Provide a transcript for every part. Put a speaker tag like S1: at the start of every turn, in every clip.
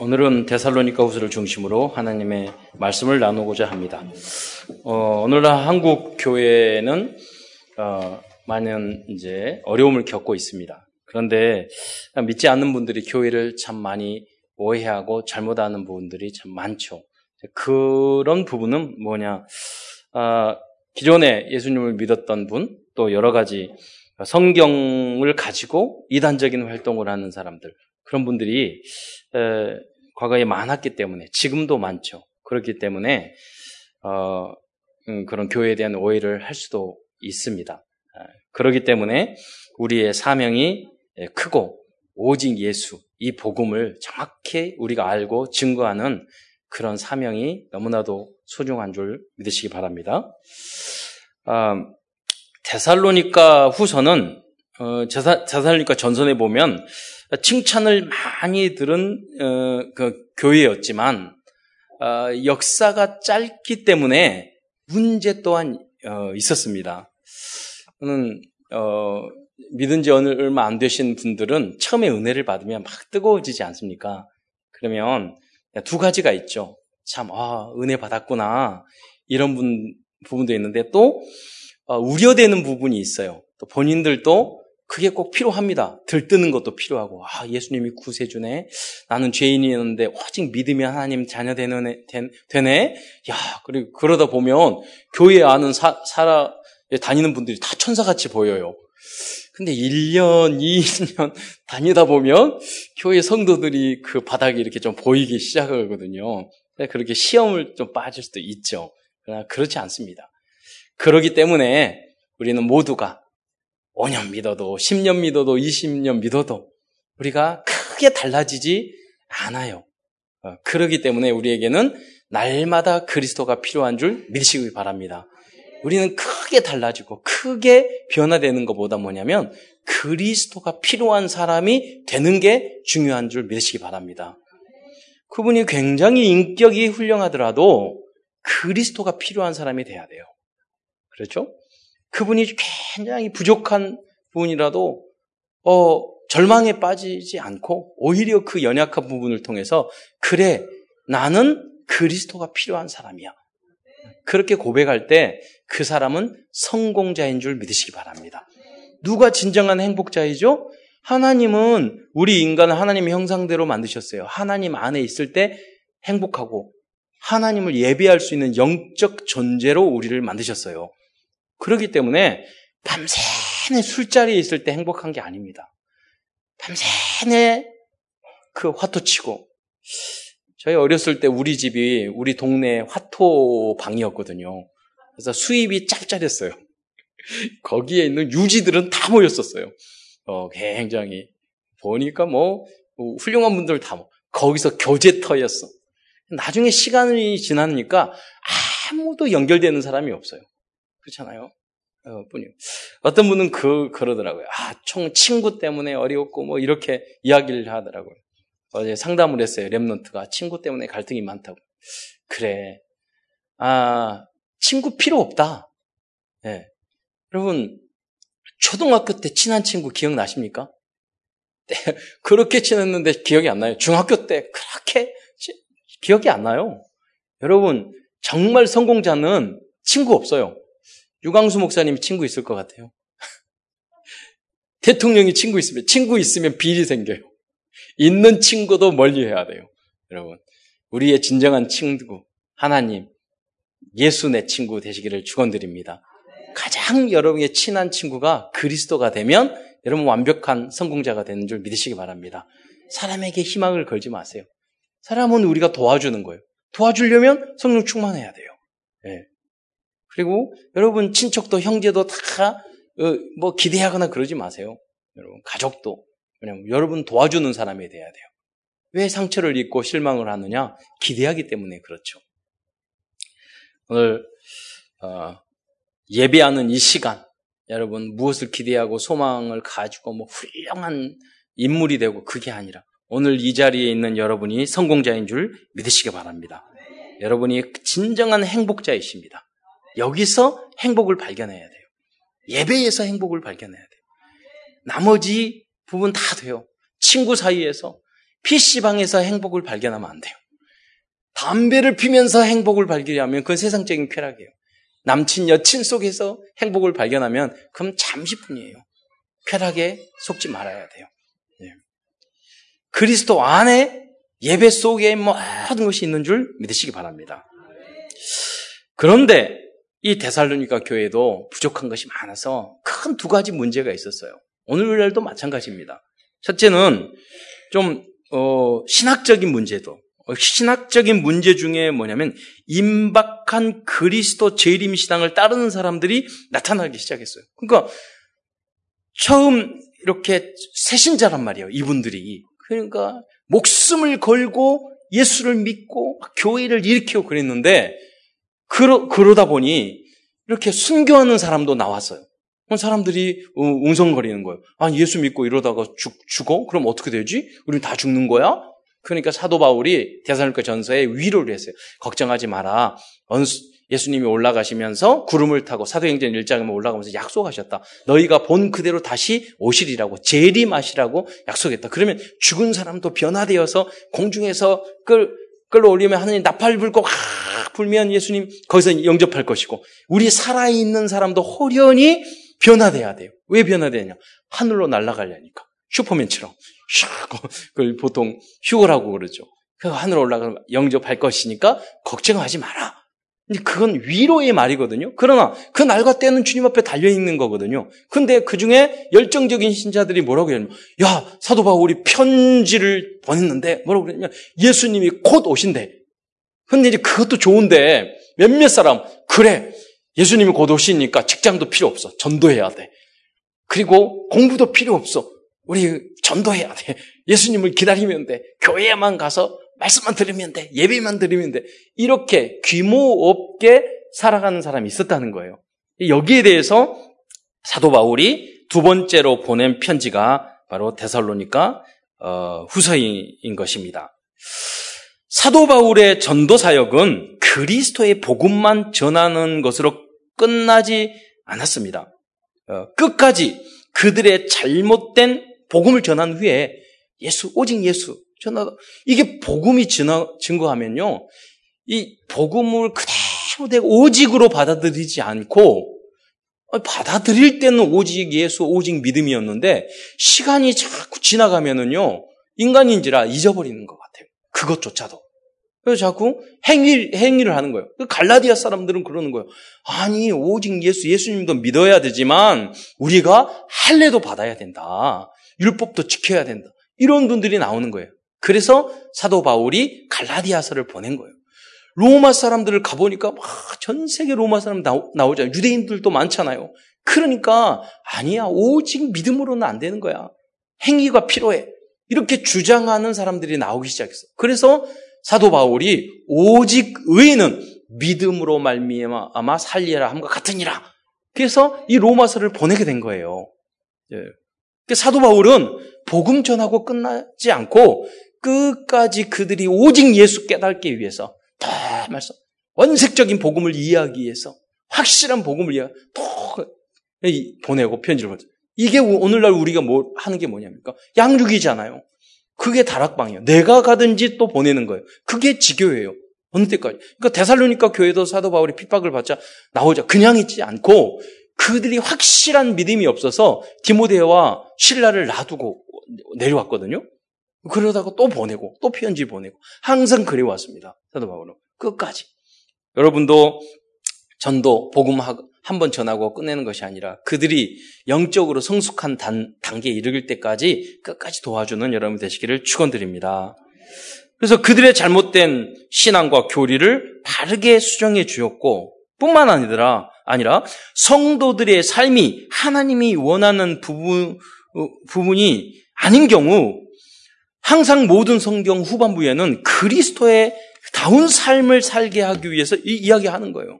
S1: 오늘은 데살로니가 후서를 중심으로 하나님의 말씀을 나누고자 합니다. 어, 오늘날 한국 교회는 어, 많은 이제 어려움을 겪고 있습니다. 그런데 믿지 않는 분들이 교회를 참 많이 오해하고 잘못하는 부분들이 참 많죠. 그런 부분은 뭐냐? 아, 기존에 예수님을 믿었던 분, 또 여러 가지 성경을 가지고 이단적인 활동을 하는 사람들, 그런 분들이 에, 과거에 많았기 때문에 지금도 많죠. 그렇기 때문에 어, 음, 그런 교회에 대한 오해를 할 수도 있습니다. 아, 그렇기 때문에 우리의 사명이 크고 오직 예수 이 복음을 정확히 우리가 알고 증거하는 그런 사명이 너무나도 소중한 줄 믿으시기 바랍니다. 아, 데살로니까 후서는 어, 데살로니까 전선에 보면 칭찬을 많이 들은 어, 그 교회였지만 어, 역사가 짧기 때문에 문제 또한 어, 있었습니다. 저는 어, 믿은 지 얼마 안 되신 분들은 처음에 은혜를 받으면 막 뜨거워지지 않습니까? 그러면 두 가지가 있죠. 참, 아, 은혜 받았구나. 이런 분, 부분도 있는데 또, 어, 우려되는 부분이 있어요. 또 본인들도 그게 꼭 필요합니다. 들뜨는 것도 필요하고, 아, 예수님이 구세주네. 나는 죄인이었는데, 오직 믿으면 하나님 자녀 되네, 되네. 야, 그리고 그러다 보면, 교회 아는 사, 살아, 다니는 분들이 다 천사같이 보여요. 근데 1년, 2년 다니다 보면, 교회 성도들이 그 바닥이 이렇게 좀 보이기 시작하거든요. 그렇게 시험을 좀 빠질 수도 있죠. 그러나 그렇지 않습니다. 그러기 때문에 우리는 모두가 5년 믿어도 10년 믿어도 20년 믿어도 우리가 크게 달라지지 않아요. 어, 그러기 때문에 우리에게는 날마다 그리스도가 필요한 줄 믿으시기 바랍니다. 우리는 크게 달라지고 크게 변화되는 것보다 뭐냐면 그리스도가 필요한 사람이 되는 게 중요한 줄 믿으시기 바랍니다. 그분이 굉장히 인격이 훌륭하더라도 그리스도가 필요한 사람이 돼야 돼요. 그렇죠? 그분이 굉장히 부족한 부분이라도 어, 절망에 빠지지 않고 오히려 그 연약한 부분을 통해서 그래 나는 그리스도가 필요한 사람이야. 그렇게 고백할 때 그 사람은 성공자인 줄 믿으시기 바랍니다. 누가 진정한 행복자이죠? 하나님은 우리 인간을 하나님의 형상대로 만드셨어요. 하나님 안에 있을 때 행복하고 하나님을 예배할 수 있는 영적 존재로 우리를 만드셨어요. 그렇기 때문에 밤새내 술자리에 있을 때 행복한 게 아닙니다. 밤새내 그 화토 치고 저희 어렸을 때 우리 집이 우리 동네 화토 방이었거든요. 그래서 수입이 짭짤했어요. 거기에 있는 유지들은 다 모였었어요. 어, 굉장히 보니까 뭐 훌륭한 분들 다 거기서 교제터였어. 나중에 시간이 지나니까 아무도 연결되는 사람이 없어요. 그렇잖아요. 어, 뿐이 어떤 분은 그 그러더라고요. 아, 총 친구 때문에 어려웠고 뭐 이렇게 이야기를 하더라고요. 어제 상담을 했어요. 랩런트가 친구 때문에 갈등이 많다고. 그래. 아, 친구 필요 없다. 예. 네. 여러분 초등학교 때 친한 친구 기억나십니까? 네, 그렇게 친했는데 기억이 안 나요. 중학교 때 그렇게 기억이 안 나요. 여러분 정말 성공자는 친구 없어요. 유광수 목사님이 친구 있을 것 같아요. 대통령이 친구 있으면, 친구 있으면 비리 생겨요. 있는 친구도 멀리 해야 돼요. 여러분. 우리의 진정한 친구, 하나님, 예수 내 친구 되시기를 축원드립니다. 가장 여러분의 친한 친구가 그리스도가 되면 여러분 완벽한 성공자가 되는 줄 믿으시기 바랍니다. 사람에게 희망을 걸지 마세요. 사람은 우리가 도와주는 거예요. 도와주려면 성령 충만해야 돼요. 네. 그리고 여러분 친척도 형제도 다뭐 어, 기대하거나 그러지 마세요. 여러분 가족도 왜냐면 여러분 도와주는 사람이 돼야 돼요. 왜 상처를 입고 실망을 하느냐? 기대하기 때문에 그렇죠. 오늘 어, 예배하는 이 시간 여러분 무엇을 기대하고 소망을 가지고 뭐 훌륭한 인물이 되고 그게 아니라 오늘 이 자리에 있는 여러분이 성공자인 줄 믿으시기 바랍니다. 여러분이 진정한 행복자이십니다. 여기서 행복을 발견해야 돼요. 예배에서 행복을 발견해야 돼요. 나머지 부분 다 돼요. 친구 사이에서 PC방에서 행복을 발견하면 안 돼요. 담배를 피면서 행복을 발견하면 그건 세상적인 쾌락이에요. 남친, 여친 속에서 행복을 발견하면 그럼 잠시뿐이에요. 쾌락에 속지 말아야 돼요. 예. 그리스도 안에 예배 속에 모든 것이 있는 줄 믿으시기 바랍니다. 그런데 이 데살로니가 교회도 부족한 것이 많아서 큰 두 가지 문제가 있었어요. 오늘날도 마찬가지입니다. 첫째는 좀 어, 신학적인 문제도 어, 신학적인 문제 중에 뭐냐면 임박한 그리스도 재림 신앙을 따르는 사람들이 나타나기 시작했어요. 그러니까 처음 이렇게 새신자란 말이에요. 이분들이 그러니까 목숨을 걸고 예수를 믿고 교회를 일으키고 그랬는데 그러, 그러다 보니 이렇게 순교하는 사람도 나왔어요. 사람들이 웅성거리는 거예요. 아, 예수 믿고 이러다가 죽, 죽어? 그럼 어떻게 되지? 우리 다 죽는 거야? 그러니까 사도 바울이 대사로니까 전서에 위로를 했어요. 걱정하지 마라. 예수님이 올라가시면서 구름을 타고 사도행전 1장에 올라가면서 약속하셨다. 너희가 본 그대로 다시 오시리라고 재림하시라고 약속했다. 그러면 죽은 사람도 변화되어서 공중에서 끌 끌어올리면 하느님 나팔 불고 확 불면 예수님 거기서 영접할 것이고 우리 살아있는 사람도 호련히 변화돼야 돼요. 왜 변화되냐? 하늘로 날아가려니까. 슈퍼맨처럼. 슉, 그걸 보통 휴거라고 그러죠. 그 하늘로 올라가면 영접할 것이니까 걱정하지 마라. 그건 위로의 말이거든요. 그러나 그 날과 때는 주님 앞에 달려 있는 거거든요. 근데 그 중에 열정적인 신자들이 뭐라고 해냐면, 야, 사도 바울이 편지를 보냈는데, 뭐라고 그랬냐 예수님이 곧 오신대. 근데 이제 그것도 좋은데, 몇몇 사람, 그래, 예수님이 곧 오시니까 직장도 필요 없어. 전도해야 돼. 그리고 공부도 필요 없어. 우리 전도해야 돼. 예수님을 기다리면 돼. 교회에만 가서 말씀만 들으면 돼. 예배만 들으면 돼. 이렇게 규모 없게 살아가는 사람이 있었다는 거예요. 여기에 대해서 사도 바울이 두 번째로 보낸 편지가 바로 데살로니까 어, 후서인 것입니다. 사도 바울의 전도 사역은 그리스도의 복음만 전하는 것으로 끝나지 않았습니다. 어, 끝까지 그들의 잘못된 복음을 전한 후에 예수 오직 예수 전하 이게 복음이 증거하면요. 이 복음을 그대로 오직으로 받아들이지 않고 받아들일 때는 오직 예수, 오직 믿음이었는데 시간이 자꾸 지나가면은요 인간인지라 잊어버리는 것 같아요. 그것조차도. 그래서 자꾸 행위, 행위를 하는 거예요. 그 갈라디아 사람들은 그러는 거예요. 아니, 오직 예수, 예수님도 믿어야 되지만, 우리가 할례도 받아야 된다. 율법도 지켜야 된다. 이런 분들이 나오는 거예요. 그래서 사도 바울이 갈라디아서를 보낸 거예요. 로마 사람들을 가보니까 전 세계 로마 사람 나오, 나오잖아요. 유대인들도 많잖아요. 그러니까 아니야 오직 믿음으로는 안 되는 거야. 행위가 필요해. 이렇게 주장하는 사람들이 나오기 시작했어. 그래서 사도 바울이 오직 의인은 믿음으로 말미암아 아마 살리라 함과 같으니라. 그래서 이 로마서를 보내게 된 거예요. 예. 그러니까 사도 바울은 복음 전하고 끝나지 않고 끝까지 그들이 오직 예수 깨닫기 위해서 더 말씀, 원색적인 복음을 이해하기 위해서 확실한 복음을 이해, 더 보내고 편지를 보내. 이게 오늘날 우리가 뭐 하는 게 뭐냐니까 양육이잖아요. 그게 다락방이에요. 내가 가든지 또 보내는 거예요. 그게 지교예요. 어느 때까지. 그러니까 대살로니까 교회도 사도 바울이 핍박을 받자 나오자 그냥 있지 않고 그들이 확실한 믿음이 없어서 디모데와 신라를 놔두고 내려왔거든요. 그러다가 또 보내고 또 편지 보내고 항상 그래 왔습니다. 사도 바울은 끝까지. 여러분도 전도 복음 한 번 전하고 끝내는 것이 아니라 그들이 영적으로 성숙한 단, 단계에 이르길 때까지 끝까지 도와주는 여러분 되시기를 축원드립니다. 그래서 그들의 잘못된 신앙과 교리를 바르게 수정해 주었고 뿐만 아니라 아니라 성도들의 삶이 하나님이 원하는 부분 어, 부분이 아닌 경우 항상 모든 성경 후반부에는 그리스도의 다운 삶을 살게 하기 위해서 이 이야기하는 거예요.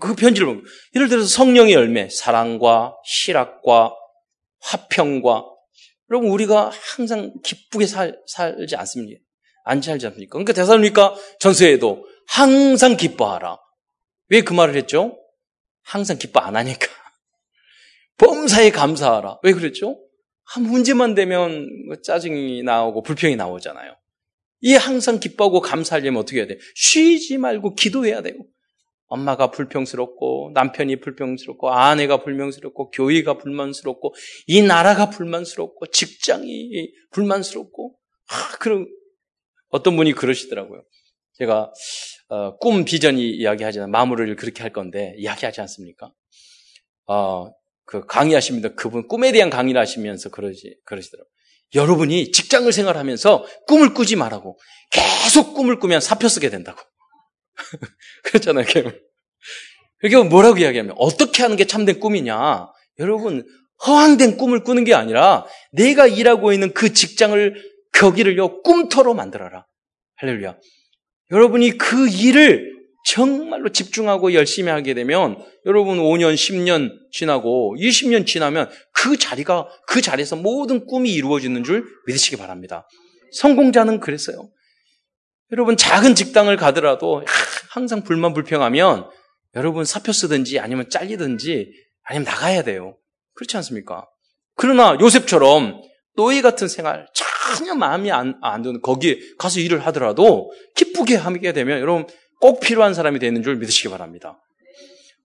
S1: 네. 그 편지를 보면 예를 들어서 성령의 열매, 사랑과 실학과 화평과 여러분 우리가 항상 기쁘게 살, 살지 않습니까? 안 살지 않습니까? 그러니까 대사로니까 전서에도 항상 기뻐하라. 왜 그 말을 했죠? 항상 기뻐 안 하니까. 범사에 감사하라. 왜 그랬죠? 한 문제만 되면 뭐 짜증이 나오고 불평이 나오잖아요. 이 항상 기뻐하고 감사하려면 어떻게 해야 돼요? 쉬지 말고 기도해야 돼요. 엄마가 불평스럽고 남편이 불평스럽고 아내가 불평스럽고 교회가 불만스럽고 이 나라가 불만스럽고 직장이 불만스럽고 아, 그럼 어떤 분이 그러시더라고요. 제가 어, 꿈 비전이 이야기하잖아요. 마무리를 그렇게 할 건데 이야기하지 않습니까? 어, 그 강의하십니다. 그분 꿈에 대한 강의를 하시면서 그러시 그러시더라고요. 여러분이 직장을 생활하면서 꿈을 꾸지 말라고 계속 꿈을 꾸면 사표 쓰게 된다고. 그렇잖아요, 그게 뭐라고 이야기하면 어떻게 하는 게 참된 꿈이냐? 여러분 허황된 꿈을 꾸는 게 아니라 내가 일하고 있는 그 직장을 거기를요 꿈터로 만들어라. 할렐루야. 여러분이 그 일을 정말로 집중하고 열심히 하게 되면 여러분 5년, 10년 지나고 20년 지나면 그 자리가 그 자리에서 모든 꿈이 이루어지는 줄 믿으시기 바랍니다. 성공자는 그랬어요. 여러분 작은 직장을 가더라도 항상 불만 불평하면 여러분 사표 쓰든지 아니면 잘리든지 아니면 나가야 돼요. 그렇지 않습니까? 그러나 요셉처럼 노예 같은 생활 전혀 마음이 안, 안 드는 거기에 가서 일을 하더라도 기쁘게 하게 되면 여러분 꼭 필요한 사람이 되는 줄 믿으시기 바랍니다.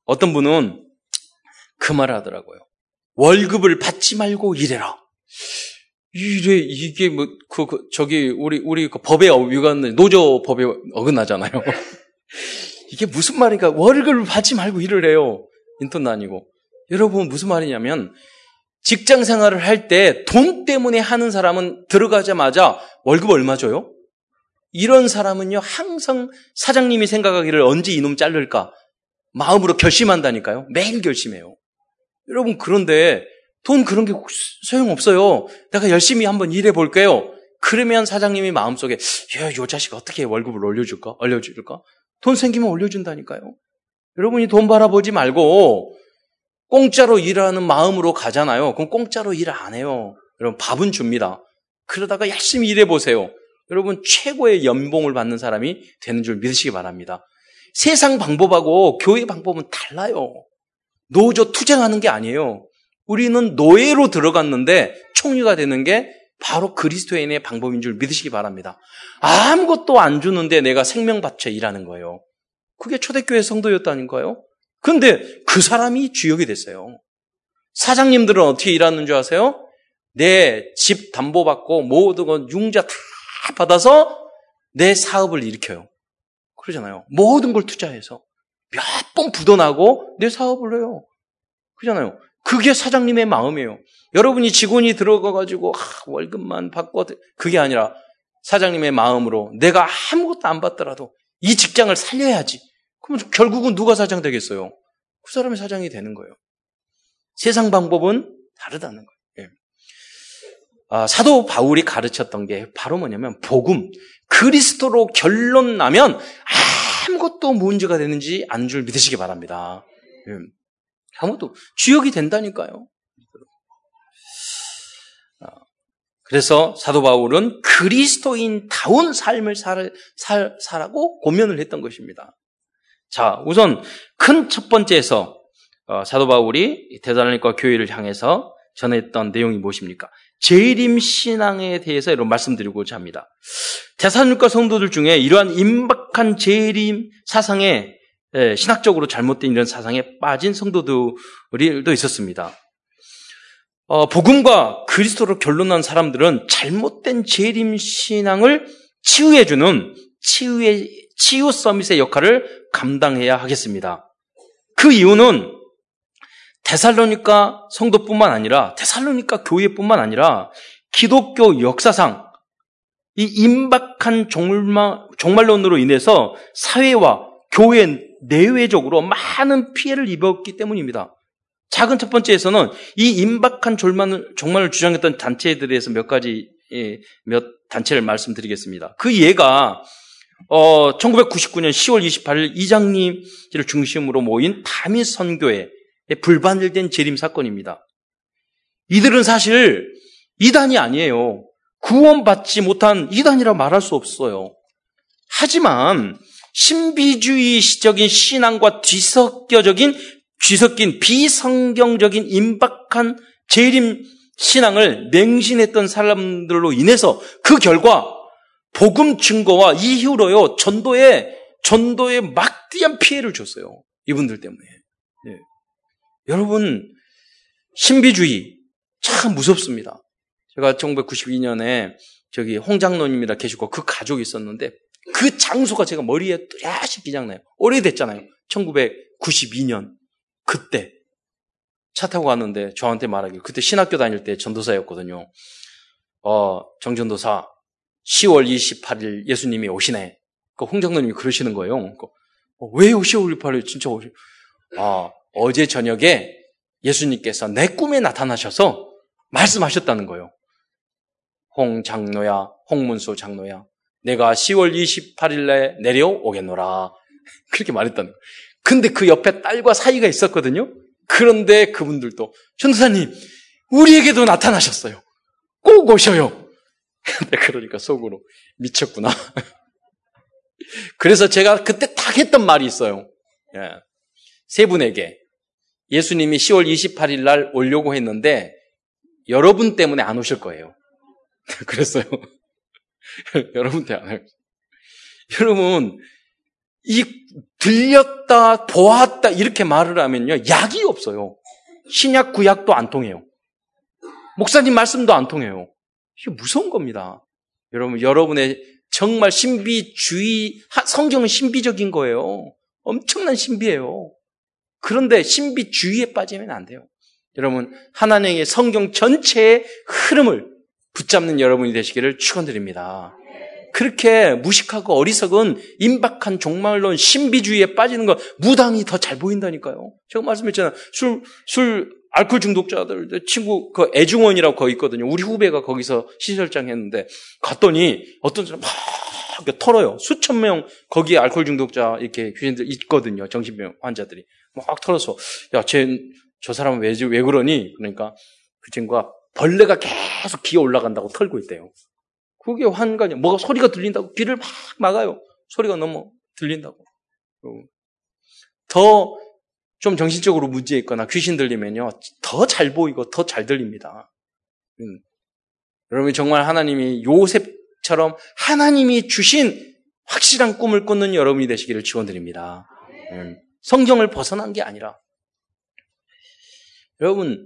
S1: 어떤 분은 그 말을 하더라고요. 월급을 받지 말고 일해라. 이래, 이게 뭐, 그, 그 저기, 우리, 우리 그 법에 위반, 노조 법에 어긋나잖아요. 이게 무슨 말인가? 월급을 받지 말고 일을 해요. 인턴 아니고. 여러분, 무슨 말이냐면, 직장 생활을 할 때 돈 때문에 하는 사람은 들어가자마자 월급 얼마 줘요? 이런 사람은요, 항상 사장님이 생각하기를 언제 이놈 자를까? 마음으로 결심한다니까요. 매일 결심해요. 여러분, 그런데 돈 그런 게 소용없어요. 내가 열심히 한번 일해 볼게요. 그러면 사장님이 마음속에, 야, 요 자식 어떻게 월급을 올려줄까? 올려줄까? 돈 생기면 올려준다니까요. 여러분이 돈 벌어보지 말고, 공짜로 일하는 마음으로 가잖아요. 그럼 공짜로 일 안 해요. 여러분, 밥은 줍니다. 그러다가 열심히 일해 보세요. 여러분 최고의 연봉을 받는 사람이 되는 줄 믿으시기 바랍니다. 세상 방법하고 교회 방법은 달라요. 노조 투쟁하는 게 아니에요. 우리는 노예로 들어갔는데 총리가 되는 게 바로 그리스도인의 방법인 줄 믿으시기 바랍니다. 아무것도 안 주는데 내가 생명받쳐 일하는 거예요. 그게 초대교회 성도였다는 거예요. 그런데 그 사람이 주역이 됐어요. 사장님들은 어떻게 일하는 줄 아세요? 내 집 담보 받고 모든 건 융자 다 받아서 내 사업을 일으켜요. 그러잖아요. 모든 걸 투자해서 몇 번 부도나고 내 사업을 해요. 그러잖아요. 그게 사장님의 마음이에요. 여러분이 직원이 들어가가지고 아, 월급만 받고 그게 아니라 사장님의 마음으로 내가 아무것도 안 받더라도 이 직장을 살려야지. 그럼 결국은 누가 사장 되겠어요? 그 사람이 사장이 되는 거예요. 세상 방법은 다르다는 거예요. 아, 사도 바울이 가르쳤던 게 바로 뭐냐면 복음, 그리스도로 결론 나면 아무것도 문제가 되는지 안 줄 믿으시기 바랍니다. 예. 아무것도 주역이 된다니까요. 아, 그래서 사도 바울은 그리스도인다운 삶을 살, 살, 살라고 고면을 했던 것입니다. 자, 우선 큰 첫 번째에서 어, 사도 바울이 대단하니까 교회를 향해서 전했던 내용이 무엇입니까? 재림 신앙에 대해서 이런 말씀드리고자 합니다. 대사님과 성도들 중에 이러한 임박한 재림 사상에 예, 신학적으로 잘못된 이런 사상에 빠진 성도들이 도 있었습니다. 어, 복음과 그리스도로 결론난 사람들은 잘못된 재림 신앙을 치유해주는 치유의 치유 서밋의 역할을 감당해야 하겠습니다. 그 이유는 데살로니까 성도뿐만 아니라 데살로니까 교회뿐만 아니라 기독교 역사상 이 임박한 종말, 종말론으로 인해서 사회와 교회 내외적으로 많은 피해를 입었기 때문입니다. 작은 첫 번째에서는 이 임박한 종말을, 종말을 주장했던 단체들에 대해서 몇 가지, 예, 몇 단체를 말씀드리겠습니다. 그 예가, 어, 1999년 10월 28일 이장님을 중심으로 모인 다미 선교회 불반일된 재림 사건입니다. 이들은 사실 이단이 아니에요. 구원받지 못한 이단이라 말할 수 없어요. 하지만 신비주의적인 신앙과 뒤섞여적인 뒤섞인 비성경적인 임박한 재림 신앙을 맹신했던 사람들로 인해서 그 결과 복음 증거와 이후로요 전도에 전도에 막대한 피해를 줬어요. 이분들 때문에. 네. 여러분 신비주의 참 무섭습니다. 제가 1992년에 저기 홍장로님이라 계시고 그 가족이 있었는데 그 장소가 제가 머리에 뚜렷이 기장나요. 오래됐잖아요. 1992년 그때 차 타고 갔는데 저한테 말하길 그때 신학교 다닐 때 전도사였거든요. 어, 정전도사 10월 28일 예수님이 오시네. 그 홍장로님이 그러시는 거예요. 그, 어, 왜요? 10월 28일 진짜 오시? 아, 어제 저녁에 예수님께서 내 꿈에 나타나셔서 말씀하셨다는 거예요. 홍 장로야, 홍문수 장로야, 내가 10월 28일에 내려오겠노라. 그렇게 거예요. 근데 그 옆에 딸과 사이가 있었거든요. 그런데 그분들도 전도사님 우리에게도 나타나셨어요. 꼭 오셔요. 근데 그러니까 속으로 미쳤구나. 그래서 제가 그때 딱 했던 말이 있어요. 예. 세 분에게 예수님이 10월 28일 날 오려고 했는데 여러분 때문에 안 오실 거예요. 그랬어요. 여러분 때문에 안 오실 여러분 이 들렸다, 보았다 이렇게 말을 하면요 약이 없어요. 신약 구약도 안 통해요. 목사님 말씀도 안 통해요. 이게 무서운 겁니다. 여러분 여러분의 정말 신비주의 성경은 신비적인 거예요. 엄청난 신비예요. 그런데 신비주의에 빠지면 안 돼요. 여러분 하나님의 성경 전체의 흐름을 붙잡는 여러분이 되시기를 축원드립니다. 그렇게 무식하고 어리석은 임박한 종말론 신비주의에 빠지는 거 무당이 더 잘 보인다니까요. 제가 말씀했잖아요. 술, 술, 알코올 중독자들, 친구, 그 애중원이라고 거기 있거든요. 우리 후배가 거기서 시설장 했는데 갔더니 어떤 사람 막 털어요. 수천 명 거기에 알코올 중독자 이렇게 귀신들 있거든요. 정신병 환자들이. 막 털어서 야, 쟤, 저 사람은 왜, 왜 그러니? 그러니까 그 친구가 벌레가 계속 기어 올라간다고 털고 있대요. 그게 환관이야. 뭐가 소리가 들린다고 귀를 막 막아요. 소리가 너무 들린다고. 더 좀 정신적으로 문제 있거나 귀신 들리면요. 더 잘 보이고 더 잘 들립니다. 음. 여러분 정말 하나님이 요셉처럼 하나님이 주신 확실한 꿈을 꾸는 여러분이 되시기를 지원드립니다. 음. 성경을 벗어난 게 아니라 여러분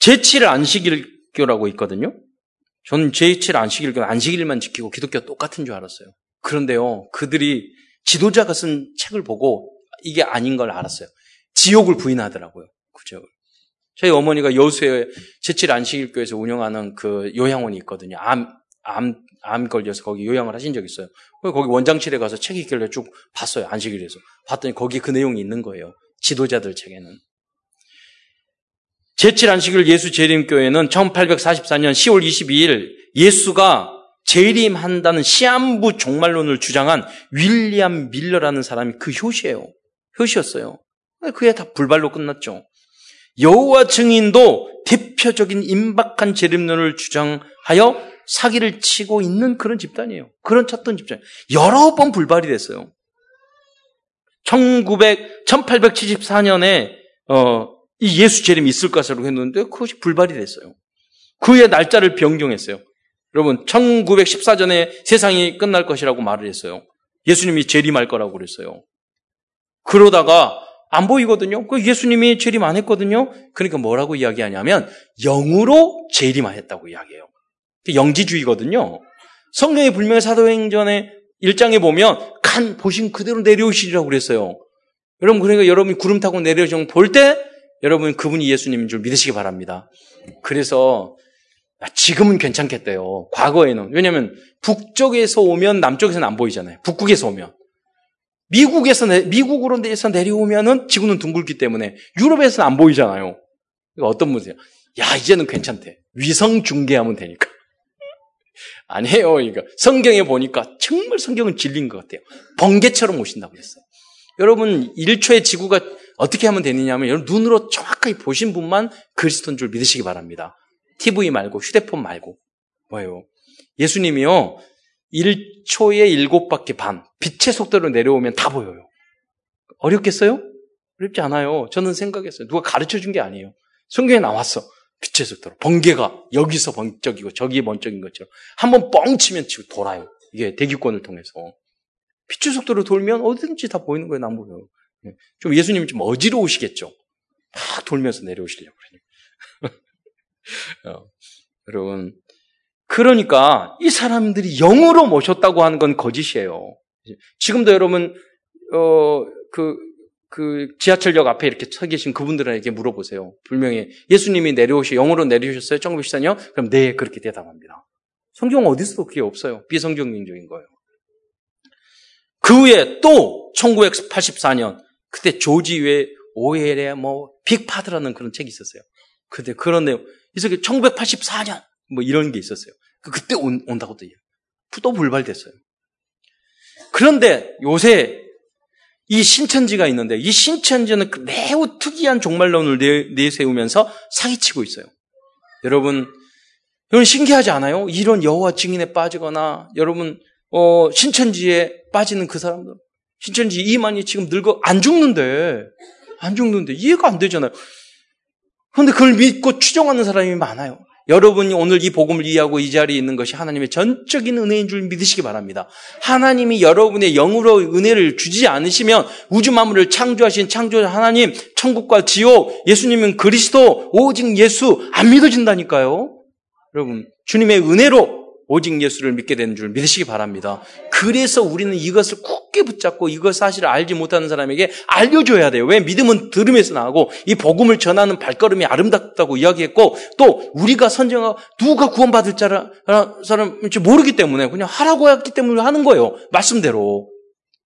S1: 제7 안식일교라고 있거든요. 저는 제7 안식일, 안식일만 지키고 기독교 똑같은 줄 알았어요. 그런데요, 그들이 지도자가 쓴 책을 보고 이게 아닌 걸 알았어요. 지옥을 부인하더라고요. 그죠? 저희 어머니가 여수에 제7 안식일교에서 운영하는 그 요양원이 있거든요. 암, 암, 암 걸려서 거기 요양을 하신 적 있어요. 거기 원장실에 가서 책이 있길래 쭉 봤어요. 안식일에서. 봤더니 거기 그 내용이 있는 거예요. 지도자들 책에는. 제7 안식일 예수 재림교회는 1844년 10월 22일 예수가 재림한다는 시한부 종말론을 주장한 윌리엄 밀러라는 사람이 그 효시예요. 효시였어요. 그게 다 불발로 끝났죠. 여호와 증인도 대표적인 임박한 재림론을 주장하여 사기를 치고 있는 그런 집단이에요. 그런 쳤던 집단. 여러 번 불발이 됐어요. 1900, 1874년에 어, 이 예수 재림이 있을 것으로 했는데 그것이 불발이 됐어요. 그의 날짜를 변경했어요. 여러분, 1914년에 세상이 끝날 것이라고 말을 했어요. 예수님이 재림할 거라고 그랬어요. 그러다가 안 보이거든요. 그 예수님이 재림 안 했거든요. 그러니까 뭐라고 이야기하냐면 영으로 재림하였다고 이야기해요. 영지주의거든요. 성경의 불명의 사도행전의 1장에 보면 간 보신 그대로 내려오시리라고 그랬어요. 여러분 그러니까 여러분이 구름 타고 내려오시면 볼 때 여러분 그분이 예수님인 줄 믿으시기 바랍니다. 그래서 지금은 괜찮겠대요. 과거에는. 왜냐하면 북쪽에서 오면 남쪽에서는 안 보이잖아요. 북극에서 오면. 미국에서, 미국으로 내서 내려오면은 지구는 둥글기 때문에 유럽에서는 안 보이잖아요. 이거 어떤 문제야? 야, 이제는 괜찮대. 위성 중계하면 되니까. 아니에요. 이거 성경에 보니까 정말 성경은 진리인 것 같아요. 번개처럼 오신다고 그랬어요. 여러분, 1초의 지구가 어떻게 하면 되느냐 하면 여러분 눈으로 정확하게 보신 분만 그리스도인 줄 믿으시기 바랍니다. TV 말고 휴대폰 말고 뭐예요? 예수님이요 1초에 7바퀴 반 빛의 속도로 내려오면 다 보여요. 어렵겠어요? 어렵지 않아요. 저는 생각했어요. 누가 가르쳐 준 게 아니에요. 성경에 나왔어. 빛의 속도로. 번개가 여기서 번쩍이고 저기 번쩍인 것처럼 한번 뻥 치면 치고 돌아요. 이게 대기권을 통해서. 빛의 속도로 돌면 어디든지 다 보이는 거예요, 남북은. 예. 좀 예수님이 좀 어지러우시겠죠. 막 돌면서 내려오시려고 그러니까. 어, 여러분, 그러니까 이 사람들이 영으로 모셨다고 하는 건 거짓이에요. 지금도 여러분, 어, 그, 그 지하철역 앞에 이렇게 서 계신 그분들에게 물어보세요. 분명히 예수님이 내려오시, 영으로 내려오셨어요? 1914년? 그럼 네, 그렇게 대답합니다. 성경 어디서도 그게 없어요. 비성경적인 거예요. 그 후에 또 1984년, 그때 조지 웨 오엘의 뭐 빅파드라는 그런 책이 있었어요. 근데 그런 내용, 이 속에 1984년 뭐 이런 게 있었어요. 그 그때 온, 온다고 또, 또 불발됐어요. 그런데 요새 이 신천지가 있는데 이 신천지는 그 매우 특이한 종말론을 내세우면서 사기치고 있어요. 여러분, 여러분 신기하지 않아요? 이런 여호와 증인에 빠지거나 여러분 어, 신천지에 빠지는 그 사람들 신천지 이만이 지금 늙어 안 죽는데 안 죽는데 이해가 안 되잖아요. 그런데 그걸 믿고 추종하는 사람이 많아요. 여러분이 오늘 이 복음을 이해하고 이 자리에 있는 것이 하나님의 전적인 은혜인 줄 믿으시기 바랍니다. 하나님이 여러분의 영으로 은혜를 주지 않으시면 우주 만물을 창조하신 창조자 하나님, 천국과 지옥, 예수님은 그리스도, 오직 예수 안 믿어진다니까요. 여러분, 주님의 은혜로 오직 예수를 믿게 되는 줄 믿으시기 바랍니다. 그래서 우리는 이것을 굳게 붙잡고 이것 사실을 알지 못하는 사람에게 알려줘야 돼요. 왜 믿음은 들음에서 나고 이 복음을 전하는 발걸음이 아름답다고 이야기했고 또 우리가 선정하고 누가 구원받을 사람인지 모르기 때문에 그냥 하라고 했기 때문에 하는 거예요. 말씀대로.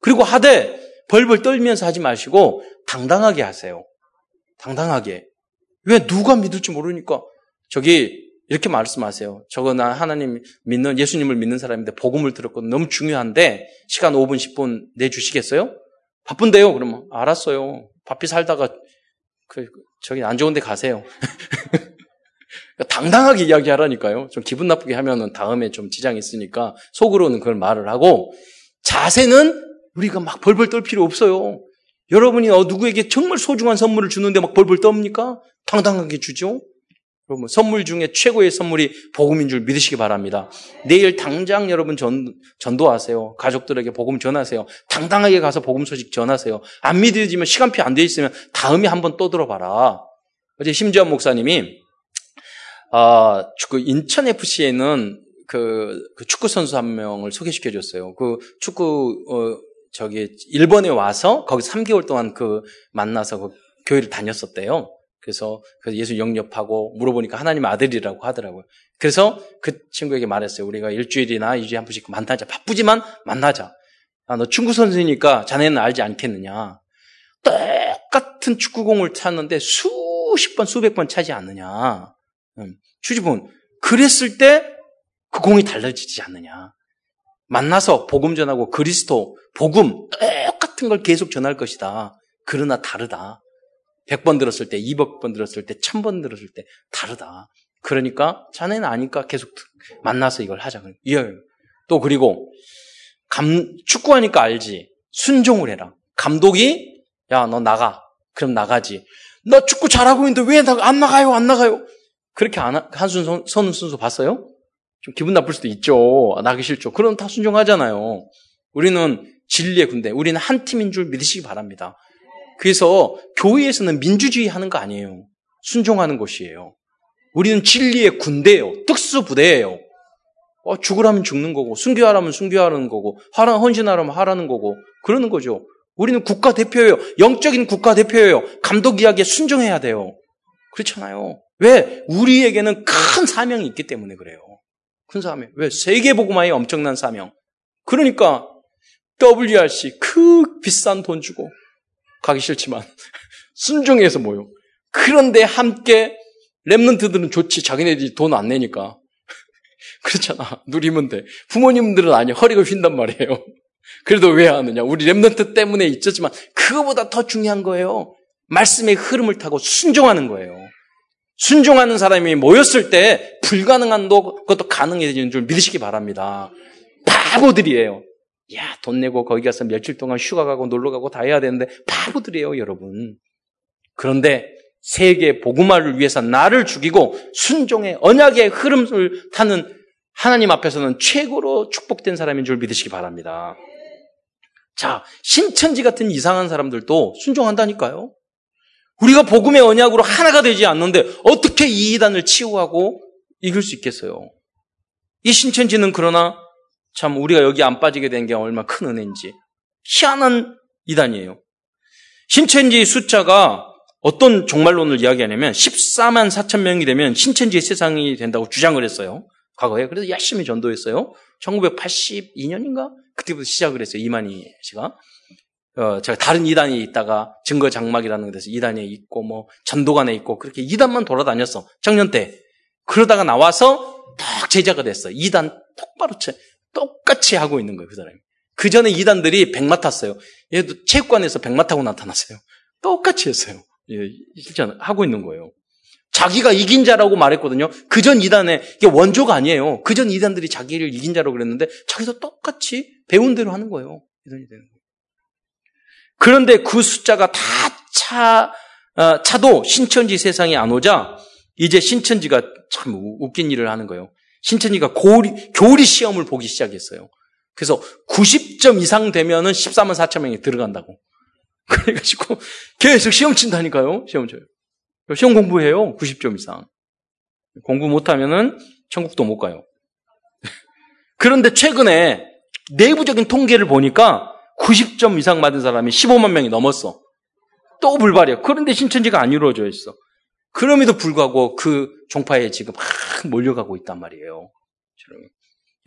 S1: 그리고 하되 벌벌 떨면서 하지 마시고 당당하게 하세요. 당당하게. 왜 누가 믿을지 모르니까 저기 이렇게 말씀하세요. 저거 나 하나님 믿는, 예수님을 믿는 사람인데 복음을 들었거든. 너무 중요한데 시간 5분, 10분 내주시겠어요? 바쁜데요? 그러면 알았어요. 바삐 살다가 그, 저기 안 좋은 데 가세요. 당당하게 이야기하라니까요. 좀 기분 나쁘게 하면은 다음에 좀 지장이 있으니까 속으로는 그걸 말을 하고 자세는 우리가 막 벌벌 떨 필요 없어요. 여러분이 어, 누구에게 정말 소중한 선물을 주는데 막 벌벌 떱니까? 당당하게 주죠. 여러분, 선물 중에 최고의 선물이 복음인 줄 믿으시기 바랍니다. 내일 당장 여러분 전, 전도하세요. 가족들에게 복음 전하세요. 당당하게 가서 복음 소식 전하세요. 안 믿어지면 시간표 안 돼 있으면 다음에 한번 또 들어봐라. 어제 심지어 목사님이, 아, 그 인천 FC에는 그, 그 축구 선수 한 명을 소개시켜 줬어요. 그 축구, 어, 저기, 일본에 와서 거기 3개월 동안 그 만나서 그 교회를 다녔었대요. 그래서 예수 영접하고 물어보니까 하나님 아들이라고 하더라고요. 그래서 그 친구에게 말했어요. 우리가 일주일이나 이주에 한 번씩 만나자. 바쁘지만 만나자. 아, 너 축구 선수니까 자네는 알지 않겠느냐. 똑같은 축구공을 찾는데 수십 번, 수백 번 차지 않느냐. 음, 주지분. 그랬을 때 그 공이 달라지지 않느냐. 만나서 복음 전하고 그리스도, 복음, 똑같은 걸 계속 전할 것이다. 그러나 다르다. 100번 들었을 때, 200번 들었을 때, 1000번 들었을 때 다르다. 그러니까 자네는 아니까 계속 만나서 이걸 하자. 예. 또 그리고 감, 축구하니까 알지. 순종을 해라. 감독이 야, 너 나가. 그럼 나가지. 나 축구 잘하고 있는데 왜 안 나가요? 안 나가요? 그렇게 안, 한순 선, 선 순서 봤어요? 좀 기분 나쁠 수도 있죠. 나기 싫죠. 그럼 다 순종하잖아요. 우리는 진리의 군대. 우리는 한 팀인 줄 믿으시기 바랍니다. 그래서 교회에서는 민주주의 하는 거 아니에요. 순종하는 것이에요. 우리는 진리의 군대예요. 특수부대예요. 어, 죽으라면 죽는 거고, 순교하라면 순교하는 거고, 하라, 헌신하라면 하라는 거고, 그러는 거죠. 우리는 국가대표예요. 영적인 국가대표예요. 감독 이야기에 순종해야 돼요. 그렇잖아요. 왜? 우리에게는 큰 사명이 있기 때문에 그래요. 큰 사명. 왜? 세계보고마의 엄청난 사명. 그러니까 WRC 그 비싼 돈 주고 가기 싫지만 순종해서 모여. 그런데 함께 랩런트들은 좋지. 자기네들이 돈 안 내니까. 그렇잖아. 누리면 돼. 부모님들은 아니야. 허리가 휜단 말이에요. 그래도 왜 하느냐? 우리 랩런트 때문에 있었지만 그거보다 더 중요한 거예요. 말씀의 흐름을 타고 순종하는 거예요. 순종하는 사람이 모였을 때 불가능한 것도 가능해지는 줄 믿으시기 바랍니다. 바보들이에요. 야, 돈 내고 거기 가서 며칠 동안 휴가 가고 놀러 가고 다 해야 되는데 바보들이에요, 여러분. 그런데 세계 복음화를 위해서 나를 죽이고 순종의 언약의 흐름을 타는 하나님 앞에서는 최고로 축복된 사람인 줄 믿으시기 바랍니다. 자, 신천지 같은 이상한 사람들도 순종한다니까요. 우리가 복음의 언약으로 하나가 되지 않는데 어떻게 이 이단을 치유하고 이길 수 있겠어요? 이 신천지는 그러나 참 우리가 여기 안 빠지게 된 게 얼마나 큰 은혜인지 희한한 이단이에요. 신천지 숫자가 어떤 종말론을 이야기하냐면 14만 4천 명이 되면 신천지의 세상이 된다고 주장을 했어요. 과거에. 그래서 열심히 전도했어요. 1982년인가? 그때부터 시작을 했어요. 이만희 씨가. 어, 제가 다른 이단에 있다가 증거 장막이라는 데서 이단에 있고 뭐 전도관에 있고 그렇게 이단만 돌아다녔어. 작년 때. 그러다가 나와서 딱 제자가 됐어. 이단 똑바로 채, 똑같이 하고 있는 거예요. 그 사람이. 그 전에 이단들이 백마 탔어요. 얘도 체육관에서 백마 타고 나타났어요. 똑같이 했어요. 예, 실전 하고 있는 거예요. 자기가 이긴 자라고 말했거든요. 그 전 이단에 이게 원조가 아니에요. 그 전 이단들이 자기를 이긴 자라고 그랬는데 자기도 똑같이 배운 대로 하는 거예요. 이단이 되는 거예요. 그런데 그 숫자가 다 차, 어, 차도 신천지 세상에 안 오자 이제 신천지가 참 웃긴 일을 하는 거예요. 신천지가 고리, 교리 시험을 보기 시작했어요. 그래서 90점 이상 되면은 14만 4천 명이 들어간다고. 그래가지고 계속 시험 친다니까요. 시험 쳐요. 시험 공부해요. 90점 이상. 공부 못하면은 천국도 못 가요. 그런데 최근에 내부적인 통계를 보니까 90점 이상 받은 사람이 15만 명이 넘었어. 또 불발이야. 그런데 신천지가 안 이루어져 있어. 그럼에도 불구하고 그 종파에 지금 막 몰려가고 있단 말이에요.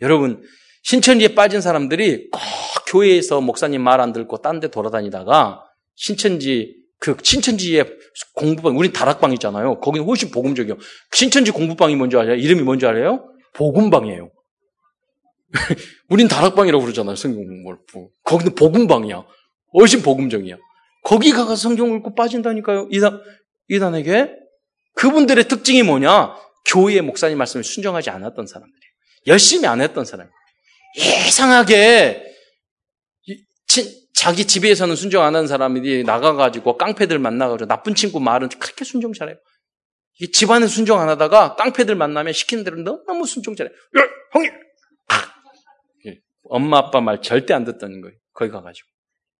S1: 여러분, 신천지에 빠진 사람들이 꼭 교회에서 목사님 말 안 듣고 딴 데 돌아다니다가 신천지 그 신천지의 공부방 우린 다락방 있잖아요. 거기는 훨씬 복음적이요. 신천지 공부방이 뭔지 알아요? 이름이 뭔지 알아요? 복음방이에요. 우린 다락방이라고 그러잖아요. 성경 공부를. 거기는 복음방이야. 훨씬 복음적이야. 거기 가서 성경 읽고 빠진다니까요. 이단, 이단에게. 그분들의 특징이 뭐냐? 교회의 목사님 말씀을 순종하지 않았던 사람들이에요. 열심히 안 했던 사람. 이상하게 자기 집에서는 순종 안 하는 사람들이 나가가지고 깡패들 만나가지고 나쁜 친구 말은 그렇게 순종 잘해요. 집안에 순종 안 하다가 깡패들 만나면 시키는 대로 너무 순종 잘해요. 야, 형님! 엄마 아빠 말 절대 안 듣다는 거예요. 거기 가가지고.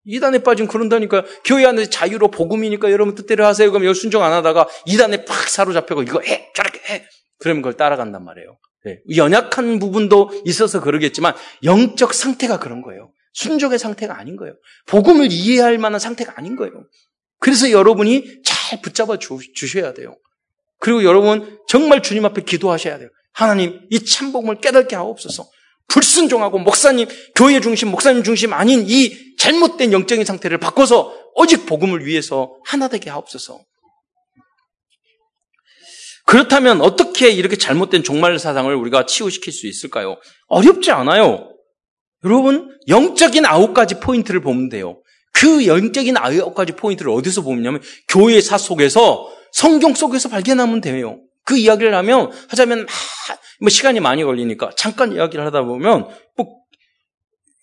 S1: 이단에 빠진 그런다니까 교회 안에 자유로 복음이니까 여러분 뜻대로 하세요. 그럼 여기 순종 안 하다가 이단에 팍 사로잡혀고 이거 해 저렇게 해 그러면 그걸 따라간단 말이에요. 네. 연약한 부분도 있어서 그러겠지만 영적 상태가 그런 거예요. 순종의 상태가 아닌 거예요. 복음을 이해할 만한 상태가 아닌 거예요. 그래서 여러분이 잘 붙잡아 주, 셔야 돼요. 그리고 여러분 정말 주님 앞에 기도하셔야 돼요. 하나님 이 참복음을 깨닫게 하옵소서. 불순종하고 목사님, 교회 중심, 목사님 중심 아닌 이 잘못된 영적인 상태를 바꿔서 오직 복음을 위해서 하나 되게 하옵소서. 그렇다면 어떻게 이렇게 잘못된 종말 사상을 우리가 치유시킬 수 있을까요? 어렵지 않아요. 여러분, 영적인 아홉 가지 포인트를 보면 돼요. 그 영적인 아홉 가지 포인트를 어디서 보냐면 교회 사 속에서 성경 속에서 발견하면 돼요. 그 이야기를 하면 하자면 뭐 시간이 많이 걸리니까 잠깐 이야기를 하다 보면 뭐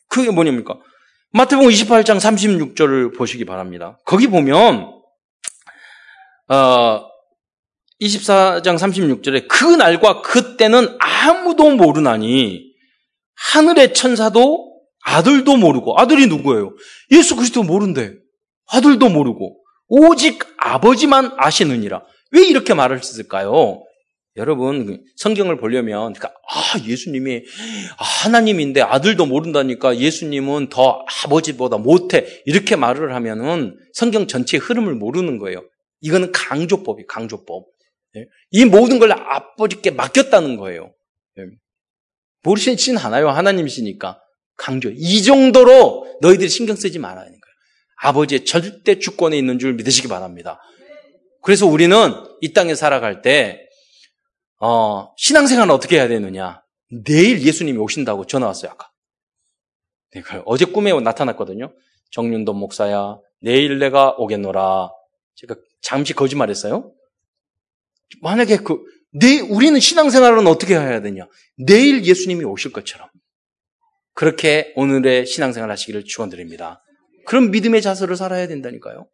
S1: 그게 뭐냐니까 마태복음 28장 36절을 보시기 바랍니다. 거기 보면 어 24장 36절에 그 날과 그 때는 아무도 모르나니 하늘의 천사도 아들도 모르고 아들이 누구예요? 예수 그리스도 모른대. 아들도 모르고 오직 아버지만 아시느니라. 왜 이렇게 말을 했을까요? 여러분 성경을 보려면 그러니까 아 예수님이 하나님인데 아들도 모른다니까 예수님은 더 아버지보다 못해 이렇게 말을 하면은 성경 전체의 흐름을 모르는 거예요. 이거는 강조법이 강조법. 예? 이 모든 걸 아버지께 맡겼다는 거예요. 예. 모르시진 않아요. 하나님이시니까. 강조. 이 정도로 너희들이 신경 쓰지 말아야 하는 거예요. 아버지의 절대 주권에 있는 줄 믿으시기 바랍니다. 그래서 우리는 이 땅에 살아갈 때, 어, 신앙생활은 어떻게 해야 되느냐. 내일 예수님이 오신다고 전화 왔어요, 아까. 네, 어제 꿈에 나타났거든요. 정윤돈 목사야, 내일 내가 오겠노라. 제가 잠시 거짓말했어요. 만약에 그, 내, 우리는 신앙생활은 어떻게 해야 되냐? 내일 예수님이 오실 것처럼. 그렇게 오늘의 신앙생활 하시기를 축원드립니다. 그런 믿음의 자세로 살아야 된다니까요.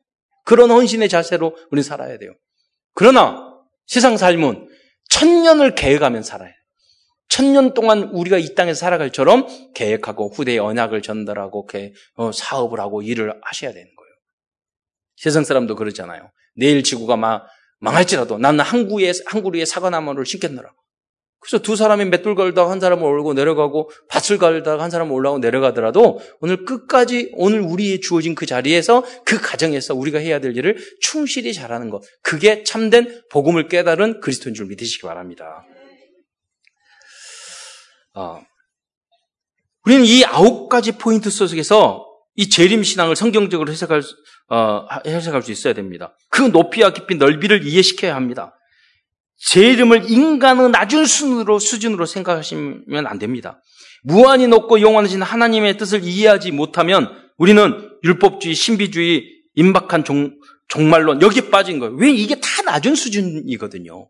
S1: 그런 헌신의 자세로 우리 살아야 돼요. 그러나 세상 삶은 천년을 계획하면 살아요. 천년 동안 우리가 이 땅에서 살아갈처럼 계획하고 후대에 언약을 전달하고 어, 사업을 하고 일을 하셔야 되는 거예요. 세상 사람도 그러잖아요. 내일 지구가 막 망할지라도 나는 항구에 항구리에 사과나무를 심겠노라. 그래서 두 사람이 맷돌 걸다가 한 사람은 올고 내려가고 밭을 갈다가 한 사람은 올라오고 내려가더라도 오늘 끝까지 오늘 우리의 주어진 그 자리에서 그 가정에서 우리가 해야 될 일을 충실히 잘하는 것. 그게 참된 복음을 깨달은 그리스도인 줄 믿으시기 바랍니다. 어, 우리는 이 아홉 가지 포인트 속에서 이 재림 신앙을 성경적으로 해석할, 어, 해석할 수 있어야 됩니다. 그 높이와 깊이 넓이를 이해시켜야 합니다. 제 이름을 인간의 낮은 수준으로, 수준으로 생각하시면 안 됩니다. 무한히 높고 영원하신 하나님의 뜻을 이해하지 못하면 우리는 율법주의, 신비주의, 임박한 종, 종말론, 여기에 빠진 거예요. 왜 이게 다 낮은 수준이거든요.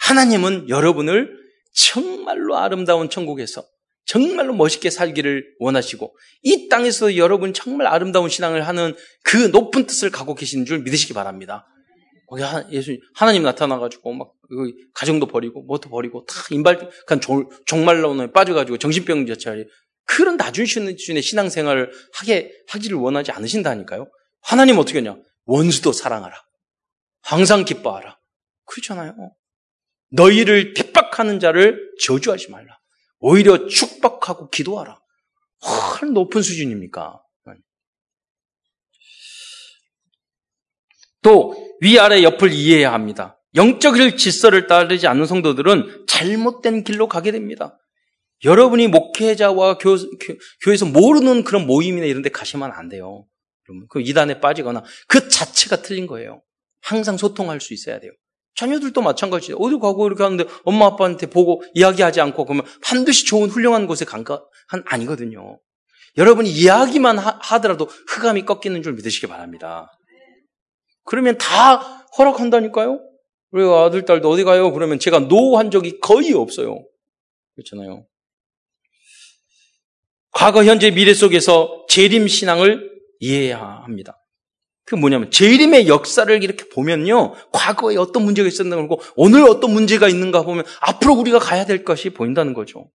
S1: 하나님은 여러분을 정말로 아름다운 천국에서 정말로 멋있게 살기를 원하시고 이 땅에서 여러분 정말 아름다운 신앙을 하는 그 높은 뜻을 갖고 계시는 줄 믿으시기 바랍니다. 거기 예수 하나님 나타나가지고 막 가정도 버리고 뭐도 버리고 다 인발간 종말론에 빠져가지고 정신병 자체 그런 낮은 수준의 신앙생활을 하게 하기를 원하지 않으신다니까요. 하나님 어떻게 하냐? 원수도 사랑하라. 항상 기뻐하라. 그렇잖아요. 너희를 핍박하는 자를 저주하지 말라. 오히려 축복하고 기도하라. 얼 높은 수준입니까? 또 위아래 옆을 이해해야 합니다. 영적 질서를 따르지 않는 성도들은 잘못된 길로 가게 됩니다. 여러분이 목회자와 교, 교 회에서 모르는 그런 모임이나 이런 데 가시면 안 돼요. 그 이단에 빠지거나 그 자체가 틀린 거예요. 항상 소통할 수 있어야 돼요. 자녀들도 마찬가지예요. 어디 가고 이렇게 하는데 엄마 아빠한테 보고 이야기하지 않고 그러면 반드시 좋은 훌륭한 곳에 간 건 아니거든요. 여러분이 이야기만 하, 더라도 흑암이 꺾이는 줄 믿으시기 바랍니다. 그러면 다 허락한다니까요? 우리 아들, 딸도 어디 가요? 그러면 제가 no한 적이 거의 없어요. 그렇잖아요. 과거, 현재, 미래 속에서 재림 신앙을 이해해야 합니다. 그 뭐냐면 재림의 역사를 이렇게 보면요. 과거에 어떤 문제가 있었는가 고 오늘 어떤 문제가 있는가 보면 앞으로 우리가 가야 될 것이 보인다는 거죠.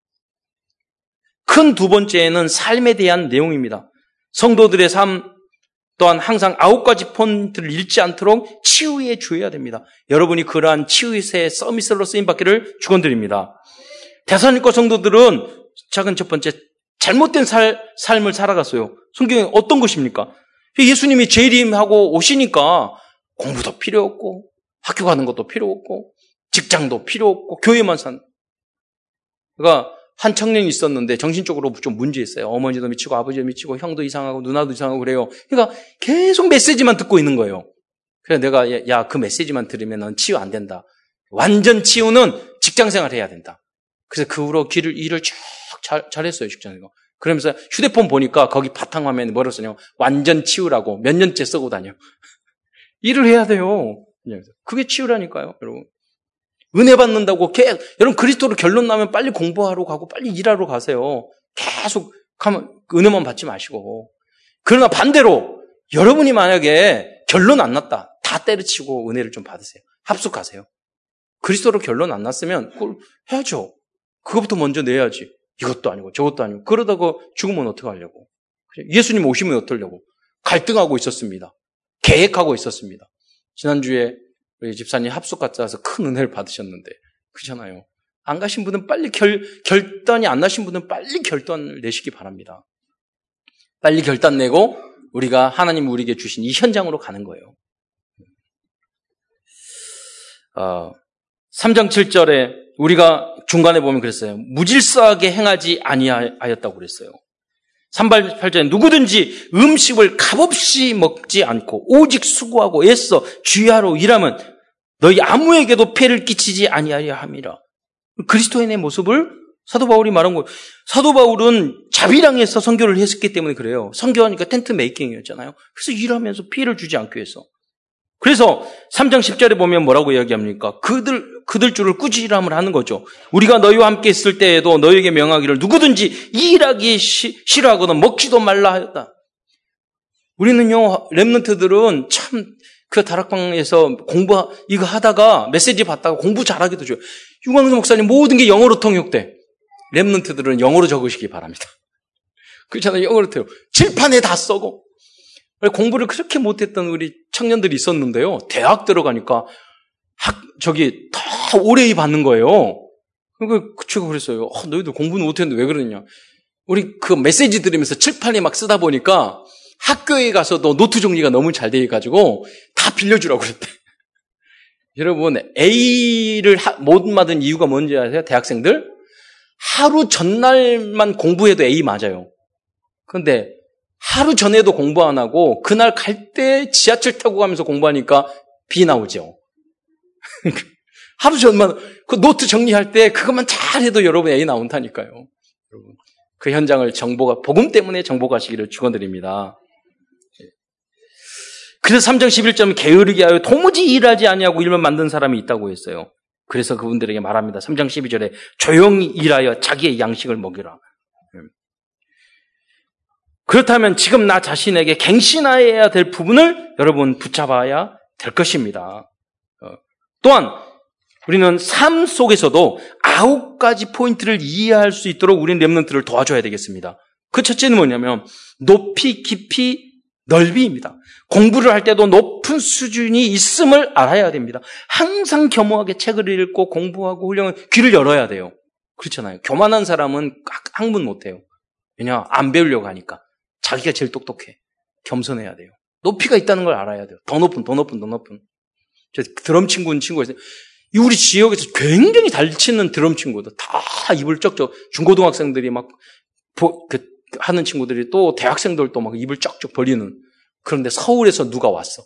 S1: 큰 두 번째는 삶에 대한 내용입니다. 성도들의 삶 또한 항상 아홉 가지 폰트를 잃지 않도록 치유에 주어야 됩니다. 여러분이 그러한 치유의 서미스로 쓰임받기를 축원드립니다. 대선일과 성도들은 작은 첫 번째 잘못된 살, 삶을 살아갔어요. 성경에 어떤 것입니까? 예수님이 재림하고 오시니까 공부도 필요 없고 학교 가는 것도 필요 없고 직장도 필요 없고 교회만 산. 그러니까 한 청년이 있었는데 정신적으로 좀 문제 있어요. 어머니도 미치고 아버지도 미치고 형도 이상하고 누나도 이상하고 그래요. 그러니까 계속 메시지만 듣고 있는 거예요. 그래서 내가 야 그 메시지만 들으면 넌 치유 안 된다. 완전 치유는 직장 생활 해야 된다. 그래서 그 후로 길을 일을 쭉 잘, 잘했어요 직장에서. 그러면서 휴대폰 보니까 거기 바탕화면에 뭐라고 쓰냐면 완전 치유라고 몇 년째 쓰고 다녀. 일을 해야 돼요. 그게 치유라니까요, 여러분. 은혜 받는다고 계 여러분 그리스도로 결론 나면 빨리 공부하러 가고 빨리 일하러 가세요. 계속 가면 은혜만 받지 마시고. 그러나 반대로 여러분이 만약에 결론 안 났다. 다 때려치고 은혜를 좀 받으세요. 합숙하세요. 그리스도로 결론 안 났으면 그걸 해야죠. 그것부터 먼저 내야지. 이것도 아니고 저것도 아니고 그러다가 죽으면 어떡하려고. 예수님 오시면 어떡하려고. 갈등하고 있었습니다. 계획하고 있었습니다. 지난주에 우리 집사님 합숙 갔다 와서 큰 은혜를 받으셨는데 그렇잖아요. 안 가신 분은 빨리 결, 결단이 안 나신 분은 빨리 결단을 내시기 바랍니다. 빨리 결단 내고 우리가 하나님 우리에게 주신 이 현장으로 가는 거예요. 어, 3장 7절에 우리가 중간에 보면 그랬어요. 무질서하게 행하지 아니하였다고 그랬어요. 3발 8절에 누구든지 음식을 값없이 먹지 않고 오직 수고하고 애써 주야로 일하면 너희 아무에게도 폐를 끼치지 아니하려 함이라. 그리스도인의 모습을 사도 바울이 말한 거예요. 사도 바울은 자비랑에서 선교를 했었기 때문에 그래요. 선교하니까 텐트 메이킹이었잖아요. 그래서 일하면서 피해를 주지 않기 위해서. 그래서 3장 10절에 보면 뭐라고 이야기합니까? 그들, 그들 줄을 꾸지람을 하는 거죠. 우리가 너희와 함께 있을 때에도 너희에게 명하기를 누구든지 일하기 시, 싫어하거나 먹지도 말라 하였다. 우리는요, 랩런트들은 참 그 다락방에서 공부, 이거 하다가 메시지 받다가 공부 잘하기도 줘요. 유광수 목사님 모든 게 영어로 통역돼. 랩런트들은 영어로 적으시기 바랍니다. 그렇잖아요. 영어로 돼요. 칠판에 다 써고. 공부를 그렇게 못했던 우리 청년들이 있었는데요. 대학 들어가니까 학, 저기 다 all A 받는 거예요. 그러니까 제가 그랬어요. 어, 너희들 공부는 못했는데 왜 그러냐. 우리 그 메시지 들으면서 칠판에 막 쓰다 보니까 학교에 가서도 노트 정리가 너무 잘 돼 가지고 다 빌려주라고 그랬대. 여러분 A를 못 받은 이유가 뭔지 아세요? 대학생들 하루 전날만 공부해도 A 맞아요. 그런데 하루 전에도 공부 안 하고 그날 갈 때 지하철 타고 가면서 공부하니까 B 나오죠. 하루 전만 그 노트 정리할 때 그것만 잘해도 여러분 A 나온다니까요. 여러분 그 현장을 정보가 복음 때문에 정보가시기를 축원드립니다. 그래서 3장 11점 게으르게 하여 도무지 일하지 아니하고 일만 만든 사람이 있다고 했어요. 그래서 그분들에게 말합니다. 3장 12절에 조용히 일하여 자기의 양식을 먹이라. 그렇다면 지금 나 자신에게 갱신하여야 될 부분을 여러분 붙잡아야 될 것입니다. 어, 또한 우리는 삶 속에서도 아홉 가지 포인트를 이해할 수 있도록 우리는 랩런트를 도와줘야 되겠습니다. 그 첫째는 뭐냐면 높이, 깊이, 넓이입니다. 공부를 할 때도 높은 수준이 있음을 알아야 됩니다. 항상 겸허하게 책을 읽고 공부하고 훈련을 귀를 열어야 돼요. 그렇잖아요. 교만한 사람은 학문 못해요. 왜냐? 안 배우려고 하니까. 자기가 제일 똑똑해. 겸손해야 돼요. 높이가 있다는 걸 알아야 돼요. 더 높은, 더 높은, 더 높은. 저 드럼 친구는 친구가 있어요. 우리 지역에서 굉장히 잘 치는 드럼 친구들 다 입을 쩍쩍 중고등학생들이 막 그, 하는 친구들이 또 대학생들도 막 입을 쩍쩍 벌리는 그런데 서울에서 누가 왔어.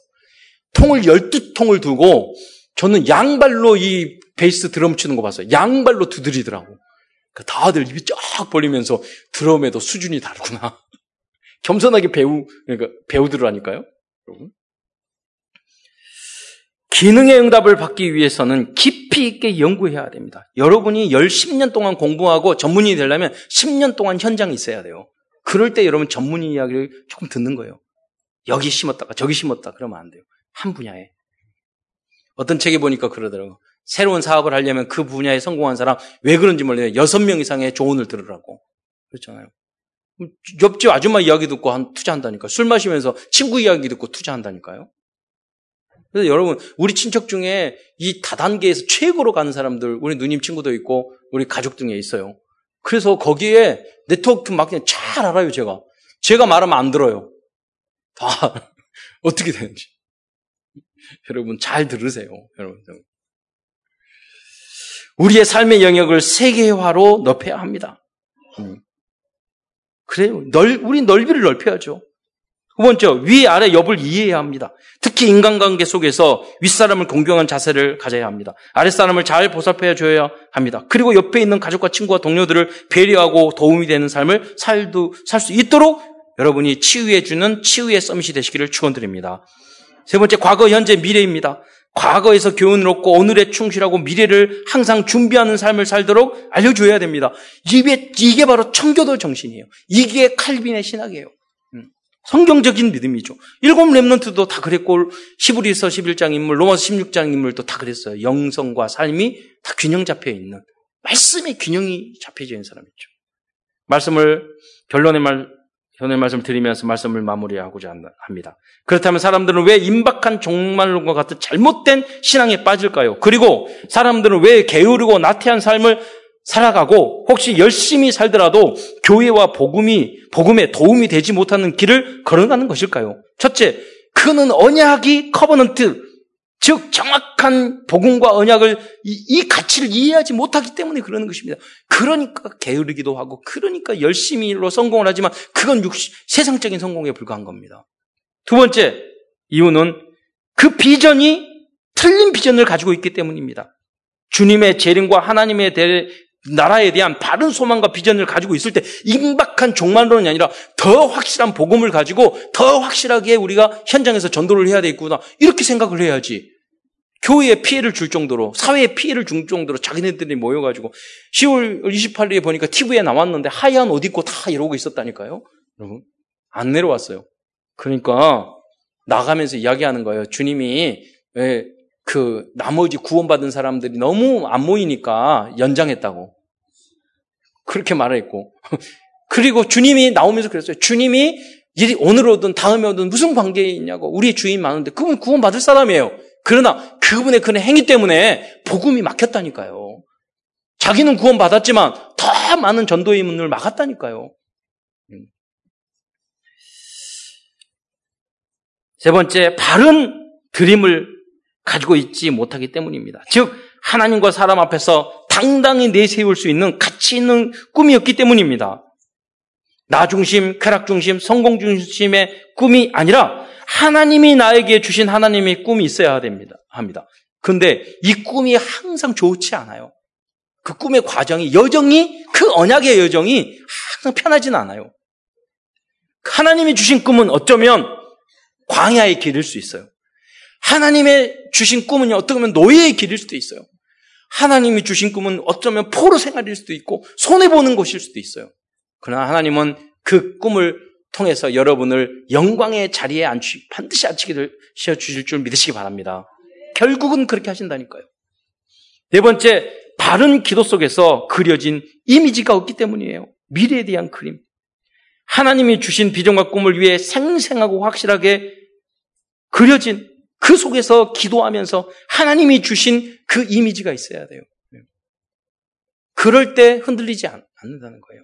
S1: 통을 12통을 두고 저는 양발로 이 베이스 드럼 치는 거 봤어요. 양발로 두드리더라고. 그러니까 다들 입이 쫙 벌리면서 드럼에도 수준이 다르구나. 겸손하게 배우, 그러니까 배우들하니까요. 여러분. 기능의 응답을 받기 위해서는 깊이 있게 연구해야 됩니다. 여러분이 1 0년 동안 공부하고 전문인이 되려면 10년 동안 현장에 있어야 돼요. 그럴 때 여러분 전문인 이야기를 조금 듣는 거예요. 여기 심었다가 저기 심었다 그러면 안 돼요. 한 분야에. 어떤 책에 보니까 그러더라고. 새로운 사업을 하려면 그 분야에 성공한 사람 왜 그런지 몰라요. 여섯 명 이상의 조언을 들으라고. 그렇잖아요. 옆집 아줌마 이야기 듣고 한 투자한다니까. 술 마시면서 친구 이야기 듣고 투자한다니까요. 그래서 여러분, 우리 친척 중에 이 다단계에서 최고로 가는 사람들, 우리 누님 친구도 있고, 우리 가족 중에 있어요. 그래서 거기에 네트워크 마케팅 잘 알아요, 제가. 제가 말하면 안 들어요. 다, 어떻게 되는지. 여러분, 잘 들으세요. 여러분. 우리의 삶의 영역을 세계화로 넓혀야 합니다. 음. 그래요. 넓, 우리 넓이를 넓혀야죠. 두 번째, 위, 아래, 옆을 이해해야 합니다. 특히 인간관계 속에서 윗사람을 공경한 자세를 가져야 합니다. 아랫사람을 잘 보살펴 줘야 합니다. 그리고 옆에 있는 가족과 친구와 동료들을 배려하고 도움이 되는 삶을 살도, 살 수 있도록 여러분이 치유해 주는 치유의 썸밋이 되시기를 축원드립니다. 세 번째, 과거, 현재, 미래입니다. 과거에서 교훈을 얻고 오늘에 충실하고 미래를 항상 준비하는 삶을 살도록 알려줘야 됩니다. 이게, 이게 바로 청교도 정신이에요. 이게 칼빈의 신학이에요. 음. 성경적인 믿음이죠. 일곱 랩런트도 다 그랬고, 시브리서 11장 인물, 로마서 16장 인물도 다 그랬어요. 영성과 삶이 다 균형 잡혀 있는, 말씀에 균형이 잡혀져 있는 사람이죠. 말씀을, 결론의 말, 현의 말씀을 드리면서 말씀을 마무리하고자 합니다. 그렇다면 사람들은 왜 임박한 종말론과 같은 잘못된 신앙에 빠질까요? 그리고 사람들은 왜 게으르고 나태한 삶을 살아가고 혹시 열심히 살더라도 교회와 복음이 복음에 도움이 되지 못하는 길을 걸어가는 것일까요? 첫째, 그는 언약이 covenant 즉 정확한 복음과 언약을 이, 이, 가치를 이해하지 못하기 때문에 그러는 것입니다. 그러니까 게으르기도 하고 그러니까 열심히 일로 성공을 하지만 그건 육시, 세상적인 성공에 불과한 겁니다. 두 번째 이유는 그 비전이 틀린 비전을 가지고 있기 때문입니다. 주님의 재림과 하나님의 대, 나라에 대한 바른 소망과 비전을 가지고 있을 때 임박한 종말론이 아니라 더 확실한 복음을 가지고 더 확실하게 우리가 현장에서 전도를 해야 되겠구나. 이렇게 생각을 해야지. 교회에 피해를 줄 정도로 사회에 피해를 줄 정도로 자기네들이 모여가지고 10월 28일에 보니까 TV에 나왔는데 하얀 옷 입고 다 이러고 있었다니까요. 여러분 안 내려왔어요. 그러니까 나가면서 이야기하는 거예요. 주님이 왜 그 나머지 구원받은 사람들이 너무 안 모이니까 연장했다고. 그렇게 말했고. 그리고 주님이 나오면서 그랬어요. 주님이 오늘 오든 다음에 오든 무슨 관계에 있냐고. 우리 주인 많은데 그분 구원받을 사람이에요. 그러나 그분의 그 행위 때문에 복음이 막혔다니까요. 자기는 구원받았지만 더 많은 전도의 문을 막았다니까요. 음. 세 번째, 바른 드림을 가지고 있지 못하기 때문입니다. 즉, 하나님과 사람 앞에서 당당히 내세울 수 있는 가치 있는 꿈이었기 때문입니다. 나 중심, 쾌락 중심, 성공 중심의 꿈이 아니라 하나님이 나에게 주신 하나님의 꿈이 있어야 됩니다. 합니다. 근데 이 꿈이 항상 좋지 않아요. 그 꿈의 과정이 여정이 그 언약의 여정이 항상 편하진 않아요. 하나님이 주신 꿈은 어쩌면 광야의 길일 수 있어요. 하나님의 주신 꿈은 어떻게 보면 노예의 길일 수도 있어요. 하나님이 주신 꿈은 어쩌면 포로 생활일 수도 있고 손해보는 곳일 수도 있어요. 그러나 하나님은 그 꿈을 통해서 여러분을 영광의 자리에 앉히, 반드시 앉히기를 씌워주실 줄 믿으시기 바랍니다. 결국은 그렇게 하신다니까요. 네 번째, 바른 기도 속에서 그려진 이미지가 없기 때문이에요. 미래에 대한 그림. 하나님이 주신 비전과 꿈을 위해 생생하고 확실하게 그려진 그 속에서 기도하면서 하나님이 주신 그 이미지가 있어야 돼요. 그럴 때 흔들리지 않 는다는 거예요.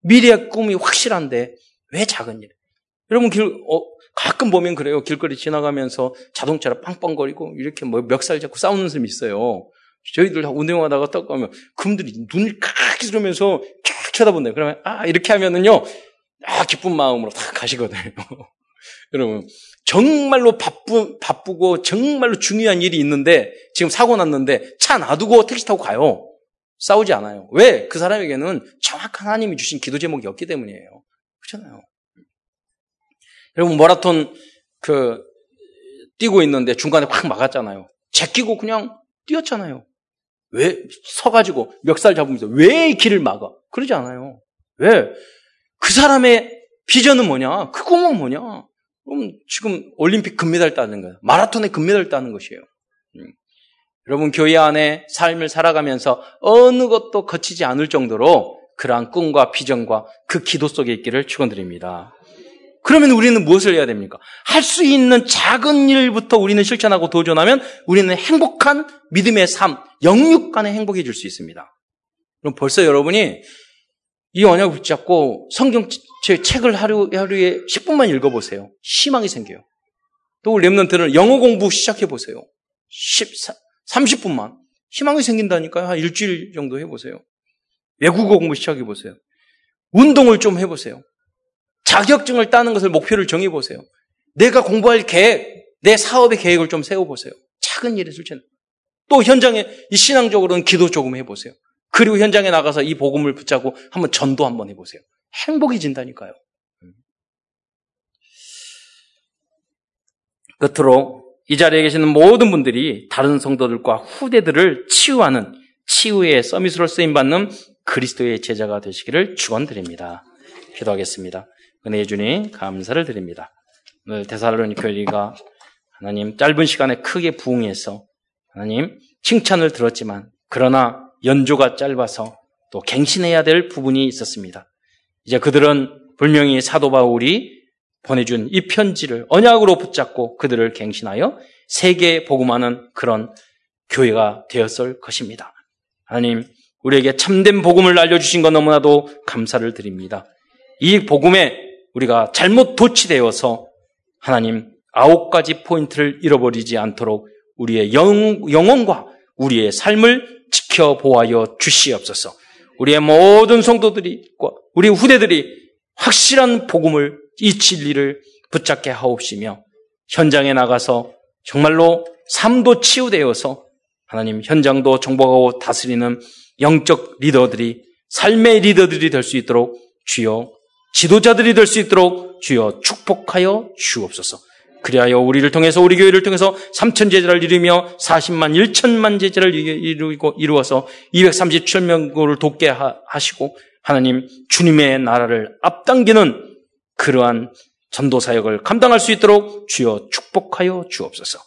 S1: 미래의 꿈이 확실한데 왜 작은 일? 여러분 길 어, 가끔 보면 그래요. 길거리 지나가면서 자동차로 빵빵거리고 이렇게 뭐 멱살 잡고 싸우는 사람이 있어요. 저희들 운동하다가 딱 가면 그분들이 눈을 크게 들으면서 쫙 쳐다본대요. 그러면 아 이렇게 하면은요 아 기쁜 마음으로 다 가시거든요. 여러분 정말로 바쁘 바쁘고 정말로 중요한 일이 있는데 지금 사고 났는데 차 놔두고 택시 타고 가요. 싸우지 않아요. 왜? 그 사람에게는 정확한 하나님이 주신 기도 제목이 없기 때문이에요. 그렇잖아요. 여러분 마라톤 그 뛰고 있는데 중간에 확 막았잖아요. 제끼고 그냥 뛰었잖아요. 왜 서가지고 멱살 잡으면서 왜 길을 막아? 그러지 않아요. 왜? 그 사람의 비전은 뭐냐? 그 꿈은 뭐냐? 그럼 지금 올림픽 금메달 따는 거예요. 마라톤에 금메달 따는 것이에요. 음. 여러분 교회 안에 삶을 살아가면서 어느 것도 거치지 않을 정도로 그러한 꿈과 비전과 그 기도 속에 있기를 축원드립니다. 그러면 우리는 무엇을 해야 됩니까? 할 수 있는 작은 일부터 우리는 실천하고 도전하면 우리는 행복한 믿음의 삶, 영육 간의 행복해질 수 있습니다. 그럼 벌써 여러분이 이 언약을 붙잡고 성경 책을 하루, 하루에 10분만 읽어보세요. 희망이 생겨요. 또 랩런트는 영어 공부 시작해보세요. 14, 30분만. 희망이 생긴다니까요. 한 일주일 정도 해보세요. 외국어 공부 시작해보세요. 운동을 좀 해보세요. 자격증을 따는 것을 목표를 정해보세요. 내가 공부할 계획, 내 사업의 계획을 좀 세워보세요. 작은 일에 실천. 또 현장에 이 신앙적으로는 기도 조금 해보세요. 그리고 현장에 나가서 이 복음을 붙잡고 한번 전도 한번 해보세요. 행복해진다니까요. 끝으로 이 자리에 계시는 모든 분들이 다른 성도들과 후대들을 치유하는 치유의 서밋으로 쓰임받는 그리스도의 제자가 되시기를 축원드립니다. 기도하겠습니다. 은혜의 주님 감사를 드립니다. 오늘 대사로니 교회가 하나님 짧은 시간에 크게 부응해서 하나님 칭찬을 들었지만 그러나 연조가 짧아서 또 갱신해야 될 부분이 있었습니다. 이제 그들은 분명히 사도 바울이 보내준 이 편지를 언약으로 붙잡고 그들을 갱신하여 세계에 복음하는 그런 교회가 되었을 것입니다. 하나님, 우리에게 참된 복음을 알려주신 것 너무나도 감사를 드립니다. 이 복음에 우리가 잘못 도취되어서 하나님 아홉 가지 포인트를 잃어버리지 않도록 우리의 영, 영혼과 우리의 삶을 지켜보아여 주시옵소서. 우리의 모든 성도들이, 우리 후대들이 확실한 복음을, 이 진리를 붙잡게 하옵시며 현장에 나가서 정말로 삶도 치유되어서 하나님 현장도 정복하고 다스리는 영적 리더들이 삶의 리더들이 될 수 있도록 주여 지도자들이 될 수 있도록 주여 축복하여 주옵소서. 그리하여 우리를 통해서 우리 교회를 통해서 3천 제자를 이루며 40만 1천만 제자를 이루고 이루어서 237명을 돕게 하시고 하나님 주님의 나라를 앞당기는 그러한 전도 사역을 감당할 수 있도록 주여 축복하여 주옵소서.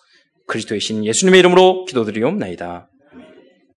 S1: 그리스도의 신 예수님의 이름으로 기도드리옵나이다.